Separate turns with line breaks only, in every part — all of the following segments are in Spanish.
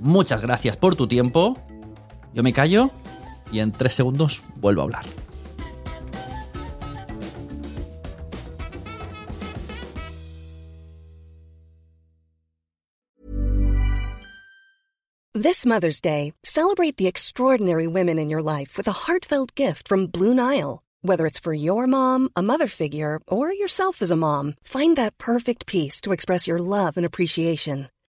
Muchas gracias por tu tiempo. Yo me callo y en tres segundos vuelvo a hablar.
This Mother's Day, celebrate the extraordinary women in your life with a heartfelt gift from Blue Nile. Whether it's for your mom, a mother figure, or yourself as a mom, find that perfect piece to express your love and appreciation.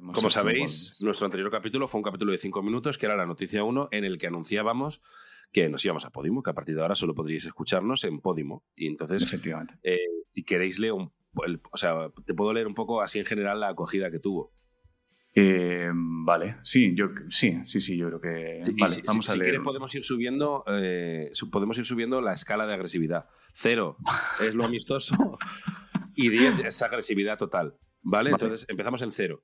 Como sabéis, nuestro anterior capítulo fue un capítulo de cinco minutos, que era la noticia 1, en el que anunciábamos que nos íbamos a Podimo, que a partir de ahora solo podríais escucharnos en Podimo. Y entonces,
Efectivamente.
eh, si queréis leer un, el- o sea, te puedo leer un poco así en general la acogida que tuvo.
Eh, vale, sí, yo sí, sí, sí, yo creo que.
Sí,
vale,
si,
vamos
si-
a
si
leer.
quieres podemos ir subiendo, eh, podemos ir subiendo la escala de agresividad. Cero es lo amistoso y 10 es agresividad total. ¿Vale?
Vale.
Entonces empezamos en cero.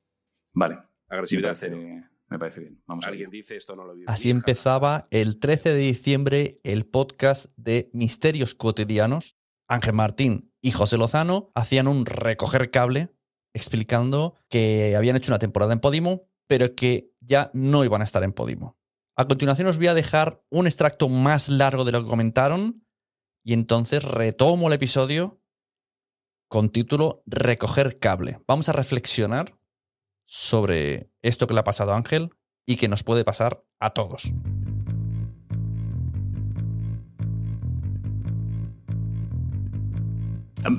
Vale, me
Agresividad
parece,
cero.
me parece bien. Vamos a
Alguien dice esto no lo vi.
Así empezaba el 13 de diciembre el podcast de Misterios Cotidianos. Ángel Martín y José Lozano hacían un recoger cable explicando que habían hecho una temporada en Podimo, pero que ya no iban a estar en Podimo. A continuación os voy a dejar un extracto más largo de lo que comentaron y entonces retomo el episodio con título Recoger cable. Vamos a reflexionar sobre esto que le ha pasado a Ángel y que nos puede pasar a todos.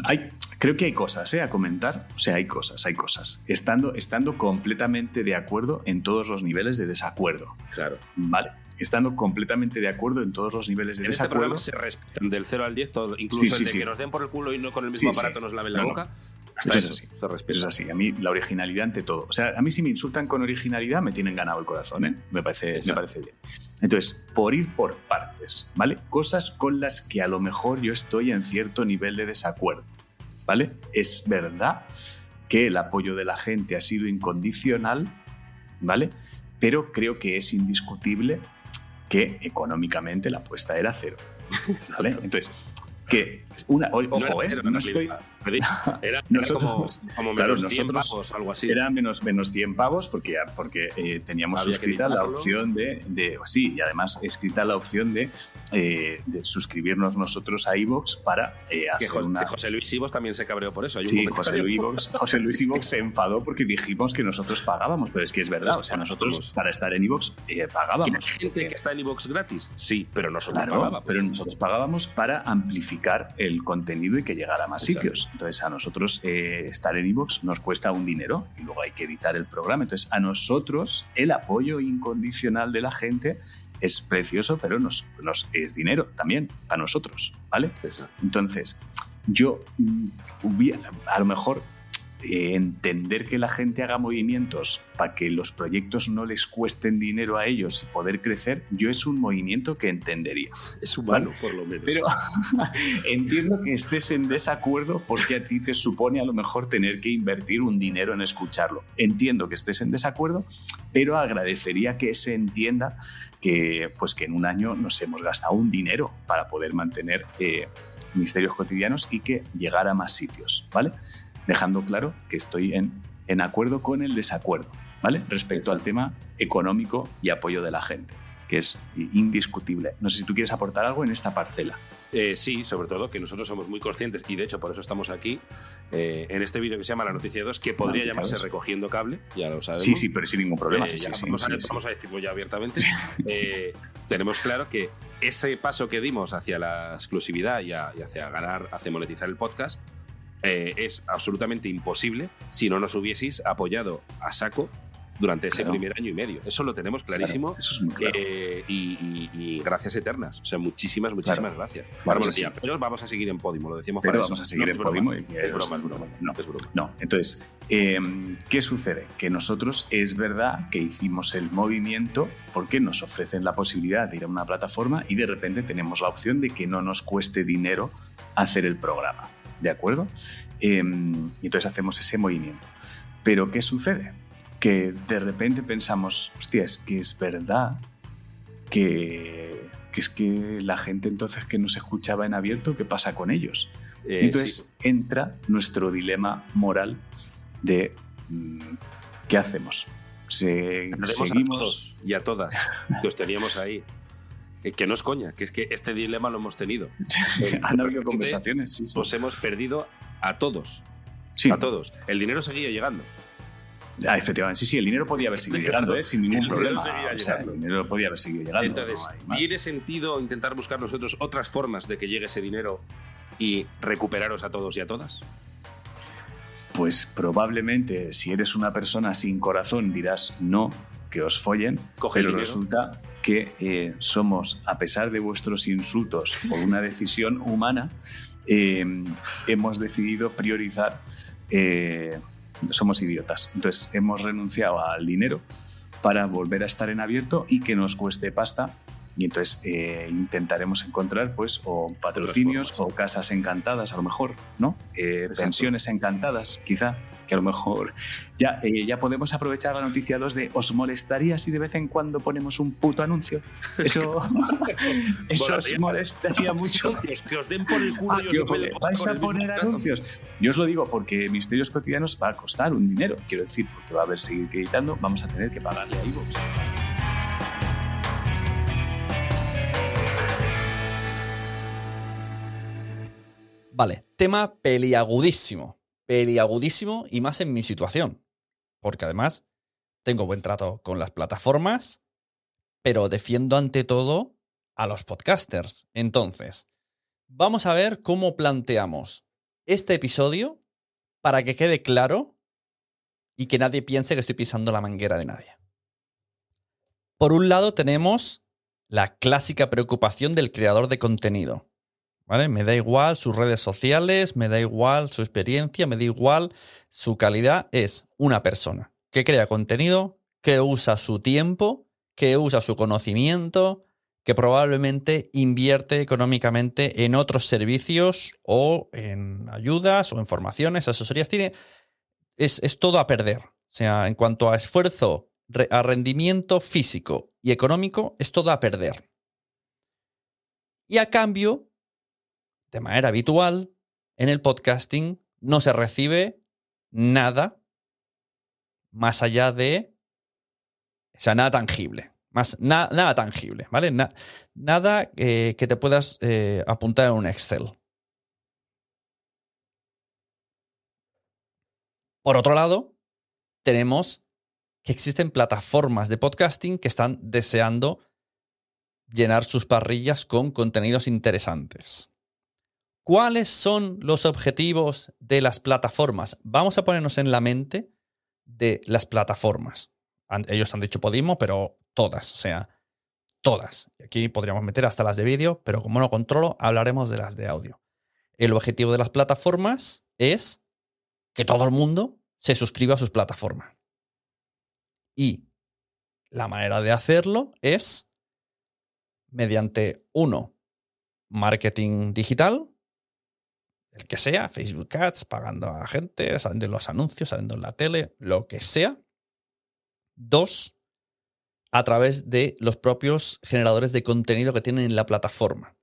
Hay, creo que hay cosas ¿eh? a comentar. O sea, hay cosas, hay cosas. Estando, estando completamente de acuerdo en todos los niveles de desacuerdo.
Claro.
¿Vale? Estando completamente de acuerdo en todos los niveles de
En este
desacuerdo.
programa se respetan del 0 al 10 todo, incluso
Sí, sí,
el de
sí.
que nos den por el culo y no con el mismo
Sí, sí.
aparato nos laven la
No, no.
Hasta
Eso es así.
se respeta.
Eso es así. A mí la originalidad ante todo. O sea, a mí si me insultan con originalidad me tienen ganado el corazón, ¿eh? Me parece, me parece bien. Entonces, por ir por partes, ¿vale? Cosas con las que a lo mejor yo estoy en cierto nivel de desacuerdo, ¿vale? Es verdad que el apoyo de la gente ha sido incondicional, ¿vale? Pero creo que es indiscutible que económicamente la apuesta era cero, ¿vale? Entonces, que una,
No
ojo,
era
¿eh?
cero,
No estoy,
realidad. Era, era
Nosotros-
como,
claro,
menos 100
nosotros
pavos, algo así.
Era menos, menos 100 pavos porque, porque eh, teníamos
Había
suscrita la opción de, de- Sí, y además escrita la opción de, eh, de suscribirnos nosotros a iVoox para eh,
que,
hacer una.
que José Luis Ibos también se cabreó por eso. Hay un
Sí,
comentario.
José Luis, Ivox, José Luis Ivox se enfadó porque dijimos que nosotros pagábamos, pero es que es verdad. O sea, nosotros para estar en eh,
¿Que hay
pagábamos.
gente que está en iVoox gratis? Sí, pero nosotros
Claro,
pagábamos.
pero nosotros pagábamos para amplificar el contenido y que llegara a más
Exacto.
sitios. Entonces, a nosotros eh, estar en iVoox nos cuesta un dinero y luego hay que editar el programa. Entonces, a nosotros el apoyo incondicional de la gente es precioso, pero nos, nos es dinero también a nosotros, ¿vale? Entonces, yo mm, a lo mejor eh, entender que la gente haga movimientos para que los proyectos no les cuesten dinero a ellos y poder crecer, yo es un movimiento que entendería.
Es humano, por lo menos.
Pero entiendo que estés en desacuerdo porque a ti te supone a lo mejor tener que invertir un dinero en escucharlo. Entiendo que estés en desacuerdo, pero agradecería que se entienda que, pues que en un año nos hemos gastado un dinero para poder mantener eh, misterios cotidianos y que llegar a más sitios, ¿vale? Dejando claro que estoy en, en acuerdo con el desacuerdo, ¿vale? Respecto al tema económico y apoyo de la gente, que es indiscutible. No sé si tú quieres aportar algo en esta parcela.
Eh, sí, sobre todo que nosotros somos muy conscientes y de hecho por eso estamos aquí eh, en este vídeo que se llama La Noticia 2, que podría
Noticia
llamarse
2.
Recogiendo Cable, ya lo sabemos.
Sí, sí, pero sin ningún problema.
Eh,
sí,
ya
sí,
vamos,
sí,
a, vamos a decirlo ya abiertamente. Eh, tenemos claro que ese paso que dimos hacia la exclusividad y, a- y hacia ganar, hacia monetizar el podcast, eh, es absolutamente imposible si no nos hubieseis apoyado a saco durante ese
Claro.
primer año y medio. Eso lo tenemos clarísimo.
Claro, eso es muy claro.
Eh, y, y- y gracias eternas. O sea, muchísimas, muchísimas gracias.
Que sí.
pero vamos a seguir en Podimo, lo decíamos
Pero
para
vamos
eso.
a seguir
No,
en
es.
Podimo
Es
eso
broma,
es
es broma.
No.
Es broma.
No, entonces, eh, ¿qué sucede? Que nosotros es verdad que hicimos el movimiento porque nos ofrecen la posibilidad de ir a una plataforma y de repente tenemos la opción de que no nos cueste dinero hacer el programa. ¿De acuerdo? Eh, y entonces hacemos ese movimiento. Pero ¿qué sucede? Que de repente pensamos, hostia, es que es verdad que, que es que la gente entonces que nos escuchaba en abierto, ¿qué pasa con ellos?
Eh,
Entonces entra nuestro dilema moral de mm, ¿qué hacemos? Se-
Agradecemos a
seguimos.
todos y a todas que os teníamos ahí. Que, que no es coña, que es que este dilema lo hemos tenido.
Han habido conversaciones, sí, sí.
Os hemos perdido a todos.
Sí.
A todos. El dinero seguía llegando.
Ah, efectivamente, sí, sí, el dinero podía haber seguido llegando, ¿eh? sin ningún
El dinero
problema.
seguía
O sea, el dinero podía haber seguido llegando.
Entonces,
no.
¿tiene sentido intentar buscar nosotros otras formas de que llegue ese dinero y recuperaros a todos y a todas?
Pues probablemente si eres una persona sin corazón dirás no, que os follen,
Coge
pero resulta que eh, somos, a pesar de vuestros insultos por una decisión humana, eh, hemos decidido priorizar, eh, somos idiotas, entonces hemos renunciado al dinero para volver a estar en abierto y que nos cueste pasta. Y entonces eh, intentaremos encontrar pues o patrocinios o casas encantadas a lo mejor, ¿no? Eh, pensiones encantadas, quizá, que a lo mejor ya, eh, ya podemos aprovechar la noticia 2 de ¿os molestaría si de vez en cuando ponemos un puto anuncio? Eso, eso os molestaría mucho.
Que os den por el culo
Ah,
y os
que ¿Vais a poner anuncios? Yo os lo digo porque Misterios Cotidianos va a costar un dinero, quiero decir, porque va a haber seguir editando, vamos a tener que pagarle a iVoox.
Vale, tema peliagudísimo. Peliagudísimo y más en mi situación. Porque además tengo buen trato con las plataformas, pero defiendo ante todo a los podcasters. Entonces, vamos a ver cómo planteamos este episodio para que quede claro y que nadie piense que estoy pisando la manguera de nadie. Por un lado tenemos la clásica preocupación del creador de contenido. ¿Vale? Me da igual sus redes sociales, me da igual su experiencia, me da igual su calidad. Es una persona que crea contenido, que usa su tiempo, que usa su conocimiento, que probablemente invierte económicamente en otros servicios o en ayudas o en formaciones, asesorías. Tiene, es, es todo a perder. O sea, en cuanto a esfuerzo, a rendimiento físico y económico, es todo a perder. Y a cambio, de manera habitual, en el podcasting no se recibe nada más allá de. O sea, nada tangible. Más, na- nada tangible, ¿vale? Na- nada eh, que te puedas eh, apuntar en un Excel. Por otro lado, tenemos que existen plataformas de podcasting que están deseando llenar sus parrillas con contenidos interesantes. ¿Cuáles son los objetivos de las plataformas? Vamos a ponernos en la mente de las plataformas. Ellos han dicho Podimo, pero todas, o sea, todas. Aquí podríamos meter hasta las de vídeo, pero como no controlo, hablaremos de las de audio. El objetivo de las plataformas es que todo el mundo se suscriba a sus plataformas. Y la manera de hacerlo es mediante, uno, marketing digital, el que sea, Facebook Ads, pagando a gente, saliendo en los anuncios, saliendo en la tele, lo que sea. Dos, a través de los propios generadores de contenido que tienen en la plataforma.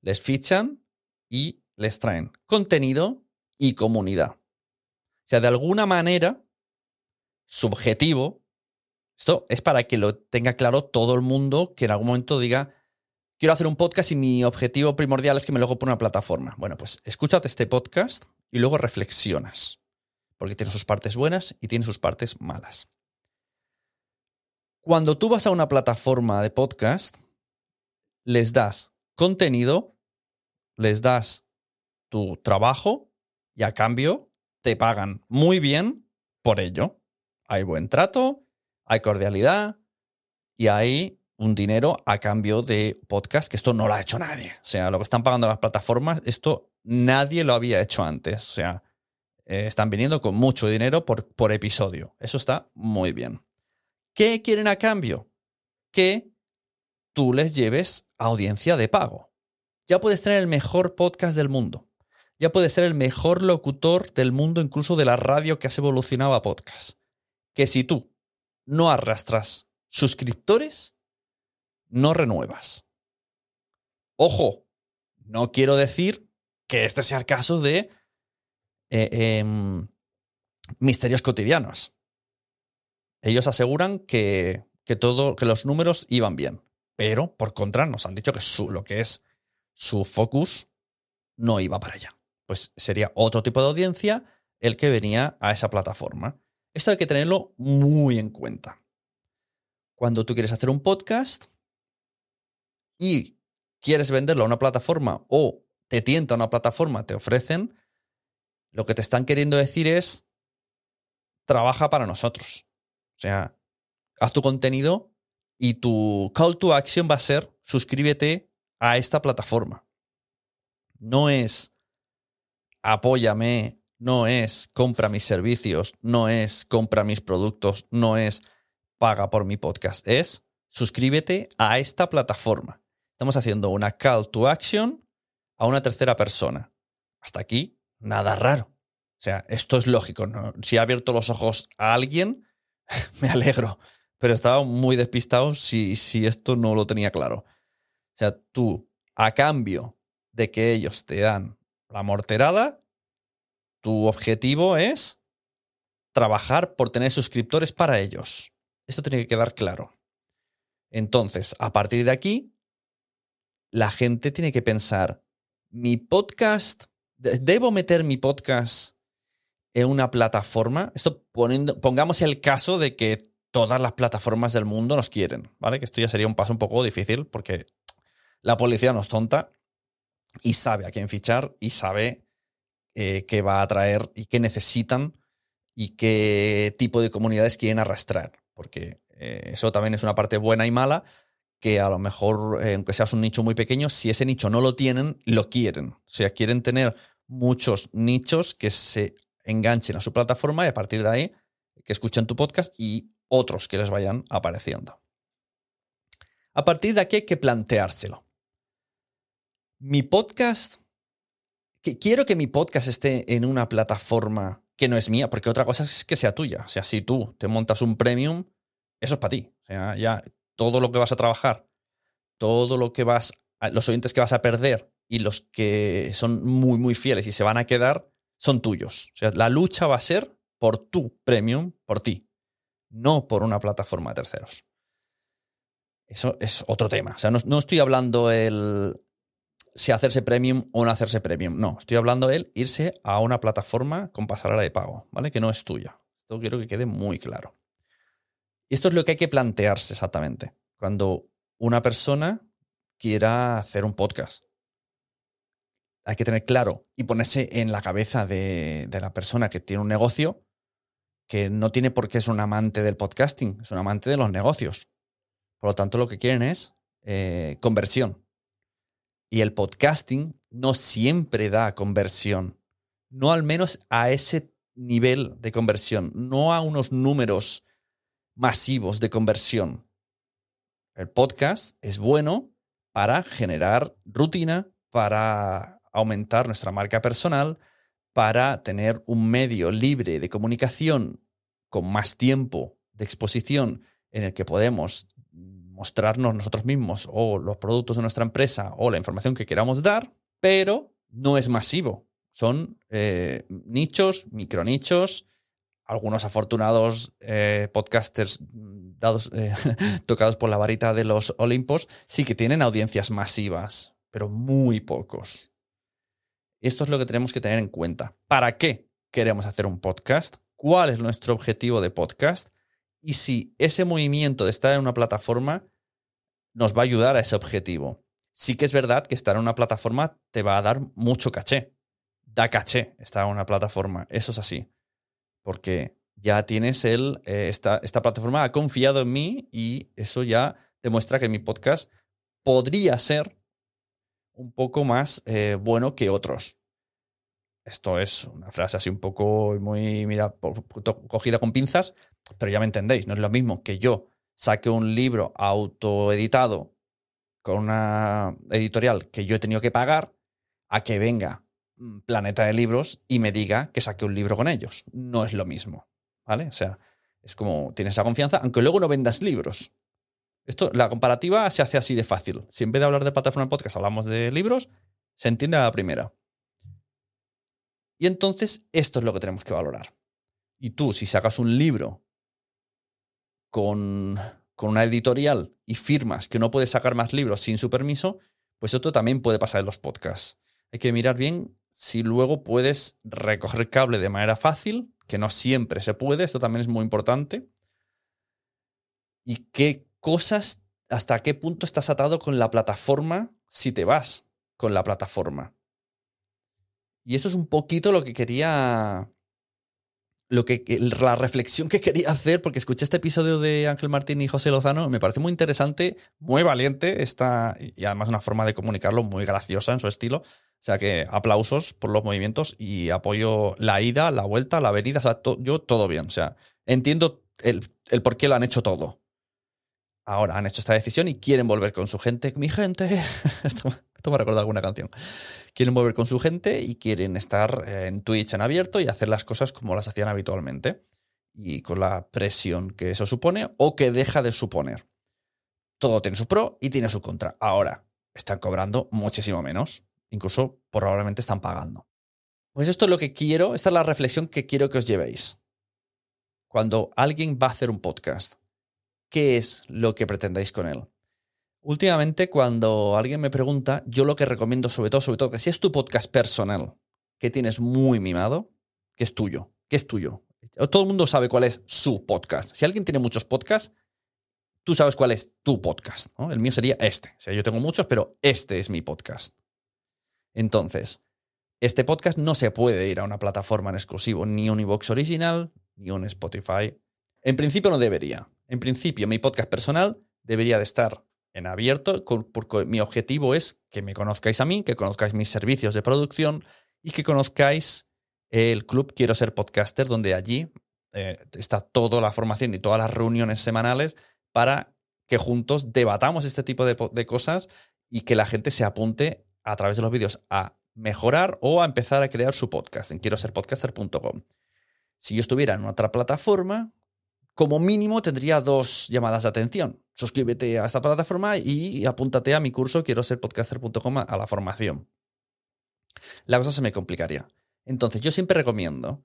Les fichan y les traen contenido y comunidad. O sea, de alguna manera, su objetivo, esto es para que lo tenga claro todo el mundo que en algún momento diga, quiero hacer un podcast y mi objetivo primordial es que me lo por una plataforma. Bueno, pues escúchate este podcast y luego reflexionas, porque tiene sus partes buenas y tiene sus partes malas. Cuando tú vas a una plataforma de podcast, les das contenido, les das tu trabajo y a cambio te pagan muy bien por ello. Hay buen trato, hay cordialidad y hay un dinero a cambio de podcast, que esto no lo ha hecho nadie. O sea, lo que están pagando las plataformas, esto nadie lo había hecho antes. O sea, eh, están viniendo con mucho dinero por, por episodio. Eso está muy bien. ¿Qué quieren a cambio? Que tú les lleves audiencia de pago. Ya puedes tener el mejor podcast del mundo. Ya puedes ser el mejor locutor del mundo, incluso de la radio que has evolucionado a podcast. Que si tú no arrastras suscriptores, no renuevas. Ojo, no quiero decir que este sea el caso de eh, em, misterios cotidianos ellos aseguran que, todo, que los números iban bien. Pero, por contra, nos han dicho que su, lo que es su focus no iba para allá. Pues sería otro tipo de audiencia el que venía a esa plataforma. Esto hay que tenerlo muy en cuenta. Cuando tú quieres hacer un podcast y quieres venderlo a una plataforma o te tienta una plataforma, te ofrecen, lo que te están queriendo decir es, trabaja para nosotros. O sea, haz tu contenido y tu call to action va a ser suscríbete a esta plataforma. No es apóyame, no es compra mis servicios, no es compra mis productos, no es paga por mi podcast, es suscríbete a esta plataforma. Estamos haciendo una call to action a una tercera persona. Hasta aquí, nada raro. O sea, esto es lógico. Si ha abierto los ojos a alguien, me alegro, pero estaba muy despistado si, si esto no lo tenía claro. O sea, tú, a cambio de que ellos te dan la morterada, tu objetivo es trabajar por tener suscriptores para ellos. Esto tiene que quedar claro. Entonces, a partir de aquí, la gente tiene que pensar, mi podcast, ¿debo meter mi podcast en una plataforma, esto poniendo, pongamos el caso de que todas las plataformas del mundo nos quieren, ¿vale? Que esto ya sería un paso un poco difícil porque la policía nos tonta y sabe a quién fichar y sabe eh, qué va a atraer y qué necesitan y qué tipo de comunidades quieren arrastrar. Porque eh, eso también es una parte buena y mala que a lo mejor, eh, aunque seas un nicho muy pequeño, si ese nicho no lo tienen, lo quieren. O sea, quieren tener muchos nichos que se enganchen a su plataforma y a partir de ahí que escuchen tu podcast y otros que les vayan apareciendo. A partir de aquí hay que planteárselo. Mi podcast, que quiero que mi podcast esté en una plataforma que no es mía, porque otra cosa es que sea tuya. O sea, si tú te montas un premium, eso es para ti. O sea, ya todo lo que vas a trabajar, todo lo que vas, los oyentes que vas a perder y los que son muy, muy fieles y se van a quedar, son tuyos. O sea, la lucha va a ser por tu premium, por ti, no por una plataforma de terceros. Eso es otro tema. O sea, no, estoy hablando el si hacerse premium o no hacerse premium. No, estoy hablando el irse a una plataforma con pasarela de pago, ¿vale? Que no es tuya. Esto quiero que quede muy claro. Esto es lo que hay que plantearse exactamente. Cuando una persona quiera hacer un podcast hay que tener claro y ponerse en la cabeza de, la persona que tiene un negocio que no tiene por qué ser un amante del podcasting, es un amante de los negocios. Por lo tanto, lo que quieren es eh, conversión. Y el podcasting no siempre da conversión. No al menos a ese nivel de conversión, no a unos números masivos de conversión. El podcast es bueno para generar rutina, para aumentar nuestra marca personal, para tener un medio libre de comunicación con más tiempo de exposición en el que podemos mostrarnos nosotros mismos o los productos de nuestra empresa o la información que queramos dar, pero no es masivo. Son eh, nichos, micronichos, algunos afortunados eh, podcasters dados, eh, tocados por la varita de los Olimpos sí que tienen audiencias masivas, pero muy pocos. Esto es lo que tenemos que tener en cuenta. ¿Para qué queremos hacer un podcast? ¿Cuál es nuestro objetivo de podcast? Y si ese movimiento de estar en una plataforma nos va a ayudar a ese objetivo. Sí que es verdad que estar en una plataforma te va a dar mucho caché. Da caché estar en una plataforma. Eso es así porque ya tienes el, eh, esta, plataforma ha confiado en mí y eso ya demuestra que mi podcast podría ser un poco más eh, bueno que otros. Esto es una frase así un poco muy, mira, cogida con pinzas, pero ya me entendéis, no es lo mismo que yo saque un libro autoeditado con una editorial que yo he tenido que pagar a que venga planeta de libros y me diga que saque un libro con ellos. No es lo mismo, ¿vale? O sea, es como tienes esa confianza, aunque luego no vendas libros. Esto, la comparativa se hace así de fácil. Si en vez de hablar de plataforma de podcast hablamos de libros, se entiende a la primera. Y entonces esto es lo que tenemos que valorar. Y tú, si sacas un libro con, con una editorial y firmas que no puedes sacar más libros sin su permiso, pues esto también puede pasar en los podcasts. Hay que mirar bien si luego puedes recoger cable de manera fácil, que no siempre se puede, esto también es muy importante. Y qué cosas, hasta qué punto estás atado con la plataforma si te vas con la plataforma. Y eso es un poquito lo que quería lo que, la reflexión que quería hacer, porque escuché este episodio de Ángel Martín y José Lozano, me parece muy interesante, muy valiente, esta, y además una forma de comunicarlo muy graciosa en su estilo. O sea que aplausos por los movimientos y apoyo la ida, la vuelta, la venida, o sea, yo todo bien. O sea, entiendo el, el por qué lo han hecho todo. Ahora han hecho esta decisión y quieren volver con su gente. Mi gente, esto, esto me recuerda alguna canción. Quieren volver con su gente y quieren estar en Twitch en abierto y hacer las cosas como las hacían habitualmente. Y con la presión que eso supone o que deja de suponer. Todo tiene su pro y tiene su contra. Ahora, están cobrando muchísimo menos Incluso probablemente están pagando. Pues esto es lo que quiero, esta es la reflexión que quiero que os llevéis. Cuando alguien va a hacer un podcast, ¿qué es lo que pretendáis con él? Últimamente, cuando alguien me pregunta, yo lo que recomiendo sobre todo, sobre todo, que si es tu podcast personal, que tienes muy mimado, que es tuyo, que es tuyo. Todo el mundo sabe cuál es su podcast. Si alguien tiene muchos podcasts, tú sabes cuál es tu podcast. El mío sería este. O sea, yo tengo muchos, pero este es mi podcast. Entonces, este podcast no se puede ir a una plataforma en exclusivo, ni un iVoox original, ni un Spotify. En principio no debería. En principio, mi podcast personal debería de estar en abierto, porque mi objetivo es que me conozcáis a mí, que conozcáis mis servicios de producción y que conozcáis el club Quiero ser podcaster, donde allí eh, está toda la formación y todas las reuniones semanales para que juntos debatamos este tipo de, de cosas y que la gente se apunte a través de los vídeos a mejorar o a empezar a crear su podcast en quiero ser podcaster.com. Si yo estuviera en otra plataforma, como mínimo tendría dos llamadas de atención. Suscríbete a esta plataforma y apúntate a mi curso quiero ser podcaster.com a la formación. La cosa se me complicaría. Entonces, yo siempre recomiendo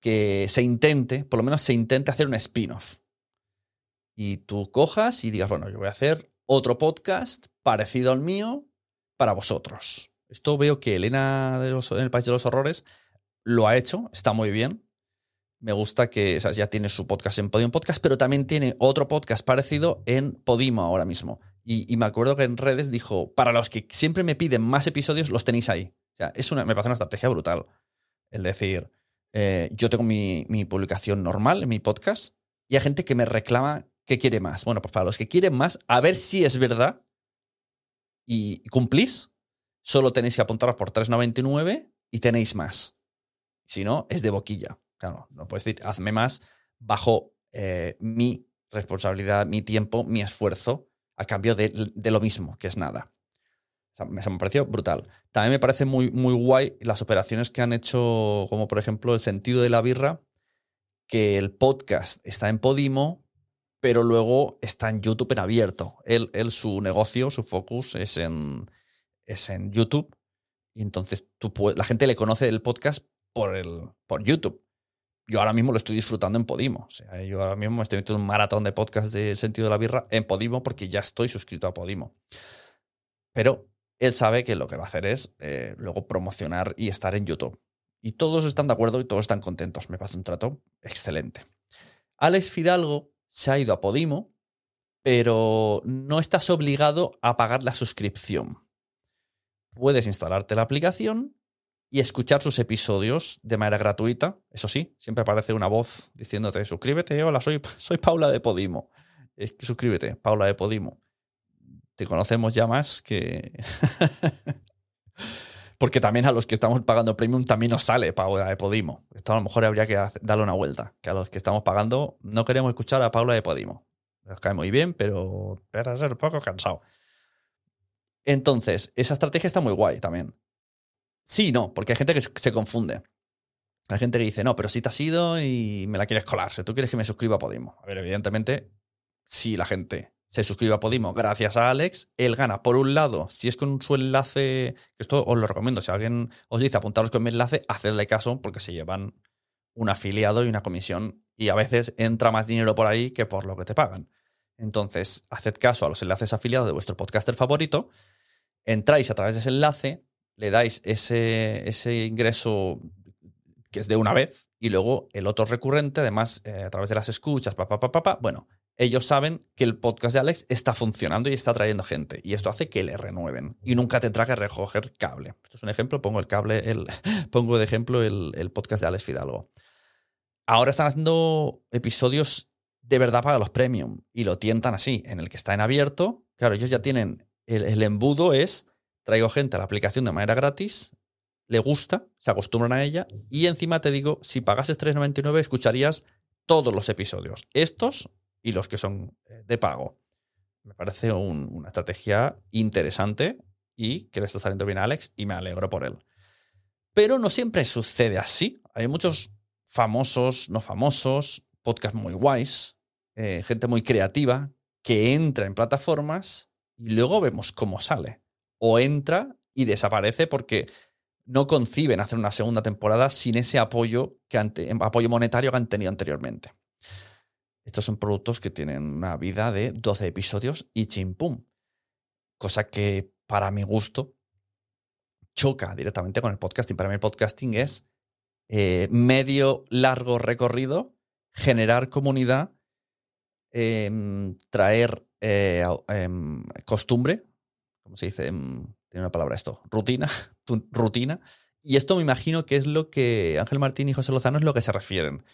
que se intente, por lo menos se intente hacer un spin-off. Y tú cojas y digas, bueno, yo voy a hacer otro podcast parecido al mío, para vosotros. Esto veo que Elena de en el País de los Horrores lo ha hecho, está muy bien. Me gusta que ya tiene su podcast en Podium Podcast, pero también tiene otro podcast parecido en Podimo ahora mismo. Y, me acuerdo que en redes dijo, para los que siempre me piden más episodios, los tenéis ahí. O sea, es una, me parece una estrategia brutal. El decir, eh, yo tengo mi, publicación normal mi podcast y hay gente que me reclama que quiere más. Bueno, pues para los que quieren más, a ver si es verdad y cumplís, solo tenéis que apuntaros por 3,99 y tenéis más. Si no, es de boquilla. Claro, no puedes decir, hazme más bajo eh, mi responsabilidad, mi tiempo, mi esfuerzo, a cambio de, de lo mismo, que es nada. Me, se me pareció brutal. También me parece muy, muy guay las operaciones que han hecho, como por ejemplo el sentido de la birra, que el podcast está en Podimo, pero luego está en YouTube en abierto. Él, él su negocio, su focus es en, es en YouTube. Y entonces tú puedes- la gente le conoce el podcast por, el, por YouTube. Yo ahora mismo lo estoy disfrutando en Podimo. Yo ahora mismo estoy metiendo en un maratón de podcast de Sentido de la Birra en Podimo porque ya estoy suscrito a Podimo. Pero él sabe que lo que va a hacer es eh, luego promocionar y estar en YouTube. Y todos están de acuerdo y todos están contentos. Me parece un trato excelente. Alex Fidalgo se ha ido a Podimo, pero no estás obligado a pagar la suscripción. Puedes instalarte la aplicación y escuchar sus episodios de manera gratuita. Eso sí, siempre aparece una voz diciéndote, suscríbete, hola, soy, soy Paula de Podimo. Suscríbete, Paula de Podimo. Te conocemos ya más que... Porque también a los que estamos pagando premium también nos sale Paula de Podimo. Esto a lo mejor habría que darle una vuelta. Que a los que estamos pagando no queremos escuchar a Paula de Podimo. Nos cae muy bien, pero empieza a ser un poco cansado. Entonces, esa estrategia está muy guay también. Sí, no, porque hay gente que se- confunde. Hay gente que dice, no, pero si te has ido y me la quieres colar, si tú quieres que me suscriba a Podimo. A ver, evidentemente, si la gente se suscribe a Podimo gracias a Alex, él gana. Por un lado, si es con su enlace, que esto os lo recomiendo, si alguien os dice apuntaros con mi enlace, hacedle caso porque se llevan un afiliado y una comisión y a veces entra más dinero por ahí que por lo que te pagan. Entonces, haced caso a los enlaces afiliados de vuestro podcaster favorito, entráis a través de ese enlace, le dais ese, ese ingreso que es de una vez y luego el otro recurrente, además, eh, a través de las escuchas, pa, pa, pa, pa, pa, bueno, ellos saben que el podcast de Alex está funcionando y está trayendo gente. Y esto hace que le renueven. Y nunca tendrá que recoger cable. Esto es un ejemplo, pongo el cable, el, pongo de ejemplo el, el podcast de Alex Fidalgo. Ahora están haciendo episodios de verdad para los premium. Y lo tientan así, en el que está en abierto. Claro, ellos ya tienen. El, el embudo es. Traigo gente a la aplicación de manera gratis. Le gusta, se acostumbran a ella. Y encima te digo, si pagases 3,99 escucharías todos los episodios. Estos y los que son eh, de pago. Me parece un- una estrategia interesante y que le está saliendo bien a Alex y me alegro por él. Pero no siempre sucede así. Hay muchos famosos, no famosos, podcasts muy guays, eh, gente muy creativa que entra en plataformas y luego vemos cómo sale. O entra y desaparece porque no conciben hacer una segunda temporada sin ese apoyo, que apoyo monetario que han tenido anteriormente. Estos son productos que tienen una vida de 12 episodios y chimpum. Cosa que para mi gusto choca directamente con el podcasting. Para mí el podcasting es eh, medio largo recorrido, generar comunidad, em, traer eh, em, costumbre, ¿cómo se dice? Em, tiene una palabra esto, rutina, rutina. Y esto me imagino que es lo que Ángel Martín y José Lozano es lo que se refieren.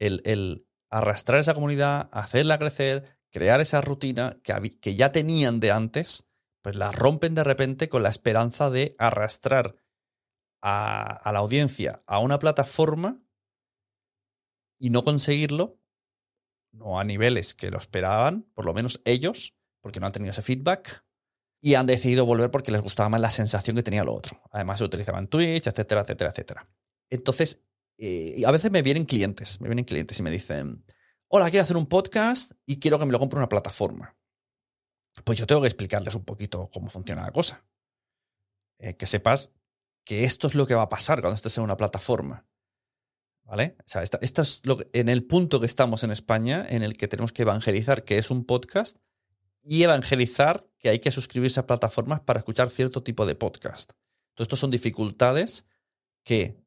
El, el arrastrar esa comunidad, hacerla crecer, crear esa rutina que, que ya tenían de antes, pues la rompen de repente con la esperanza de arrastrar a, a la audiencia a una plataforma y no conseguirlo, no a niveles que lo esperaban, por lo menos ellos, porque no han tenido ese feedback, y han decidido volver porque les gustaba más la sensación que tenía lo otro. Además, se utilizaban Twitch, etcétera, etcétera, etcétera. Entonces, eh, y a veces me vienen clientes, me vienen clientes y me dicen, hola, quiero hacer un podcast y quiero que me lo compre una plataforma. Pues yo tengo que explicarles un poquito cómo funciona la cosa. Eh, que sepas que esto es lo que va a pasar cuando estés en una plataforma. ¿Vale? O sea, esta- esto es lo en el punto que estamos en España, en el que tenemos que evangelizar que es un podcast y evangelizar que hay que suscribirse a plataformas para escuchar cierto tipo de podcast. Todo esto son dificultades que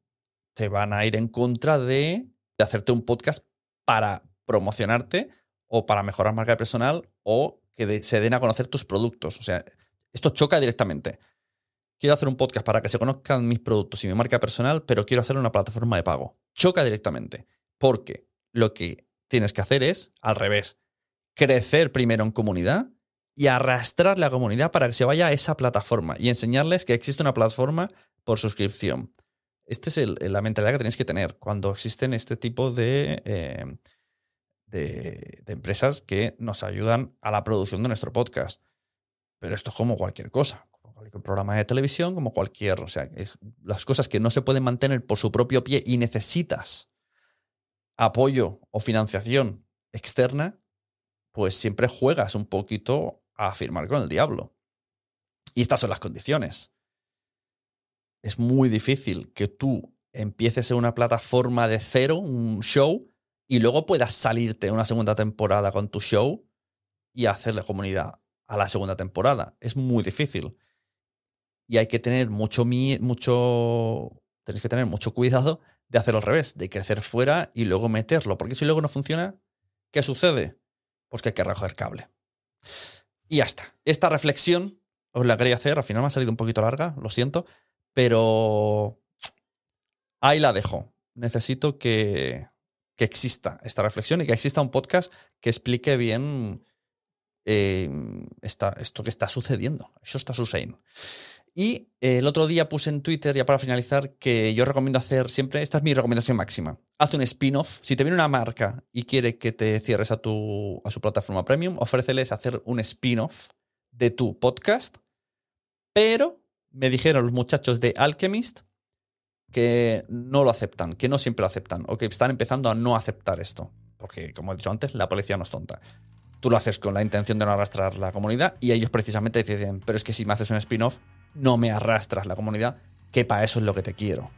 te van a ir en contra de, hacerte un podcast para promocionarte o para mejorar marca personal o que se den a conocer tus productos. O sea, esto choca directamente. Quiero hacer un podcast para que se conozcan mis productos y mi marca personal, pero quiero hacer una plataforma de pago. Choca directamente. Porque lo que tienes que hacer es al revés. Crecer primero en comunidad y arrastrar la comunidad para que se vaya a esa plataforma y enseñarles que existe una plataforma por suscripción. Esta es la mentalidad que tenéis que tener cuando existen este tipo de, eh, de, empresas que nos ayudan a la producción de nuestro podcast. Pero esto es como cualquier cosa, como cualquier programa de televisión, como cualquier, o sea, las cosas que no se pueden mantener por su propio pie y necesitas apoyo o financiación externa, pues siempre juegas un poquito a firmar con el diablo. Y estas son las condiciones es muy difícil que tú empieces en una plataforma de cero, un show, y luego puedas salirte una segunda temporada con tu show y hacerle comunidad a la segunda temporada. Es muy difícil. Y hay que tener mucho, mucho, tenéis que tener mucho cuidado de hacer al revés, de crecer fuera y luego meterlo. Porque si luego no funciona, ¿qué sucede? Pues que hay que recoger cable. Y ya está. Esta reflexión os la quería hacer, al final me ha salido un poquito larga, lo siento, pero ahí la dejo. Necesito que, exista esta reflexión y que exista un podcast que explique bien eh, esto que está sucediendo. Eso está sucediendo. Y el otro día puse en Twitter, ya para finalizar, que yo recomiendo hacer siempre, esta es mi recomendación máxima, haz un spin-off. Si te viene una marca y quiere que te cierres a, tu, a su plataforma premium, ofréceles hacer un spin-off de tu podcast, pero me dijeron los muchachos de Alchemist que no lo aceptan, que no siempre lo aceptan, o que están empezando a no aceptar esto. Porque, como he dicho antes, la policía no es tonta. Tú lo haces con la intención de no arrastrar la comunidad y ellos precisamente dicen, pero es que si me haces un spin-off, no me arrastras la comunidad, que para eso es lo que te quiero.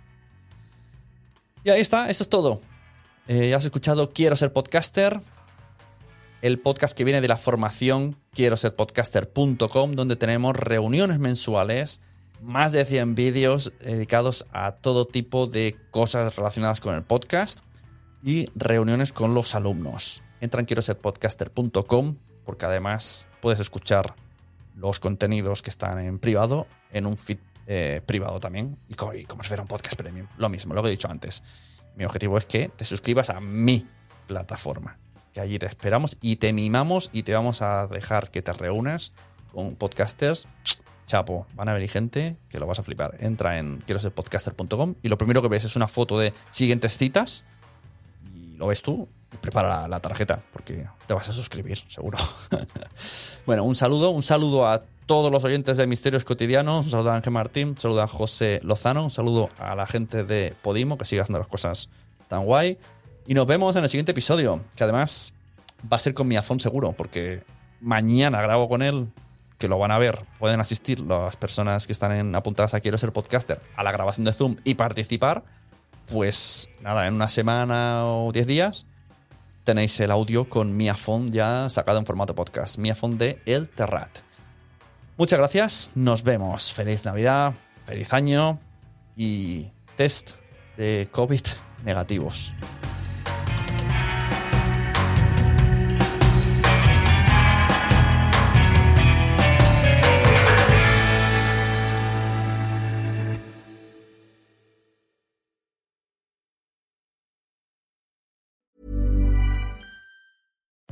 Y ahí está, eso es todo. Eh, ya has escuchado Quiero ser podcaster, el podcast que viene de la formación quiero ser podcaster.com, donde tenemos reuniones mensuales más de 100 vídeos dedicados a todo tipo de cosas relacionadas con el podcast y reuniones con los alumnos. Entra en quiero ser podcaster.com porque además puedes escuchar los contenidos que están en privado en un feed eh, privado también y como, y como si fuera un podcast premium. Lo mismo, lo que he dicho antes. Mi objetivo es que te suscribas a mi plataforma, que allí te esperamos y te mimamos y te vamos a dejar que te reúnas con podcasters chapo, van a venir gente que lo vas a flipar. Entra en quiero ser podcaster.com y lo primero que ves es una foto de siguientes citas y lo ves tú prepara la, tarjeta porque te vas a suscribir, seguro. bueno, un saludo, un saludo a todos los oyentes de Misterios Cotidianos, un saludo a Ángel Martín, un saludo a José Lozano, un saludo a la gente de Podimo que sigue haciendo las cosas tan guay. Y nos vemos en el siguiente episodio, que además va a ser con mi afón seguro, porque mañana grabo con él que lo van a ver, pueden asistir las personas que están en, apuntadas a Quiero ser podcaster a la grabación de Zoom y participar, pues nada, en una semana o diez días tenéis el audio con mi iPhone ya sacado en formato podcast, mi iPhone de El Terrat. Muchas gracias, nos vemos. Feliz Navidad, feliz año y test de COVID negativos.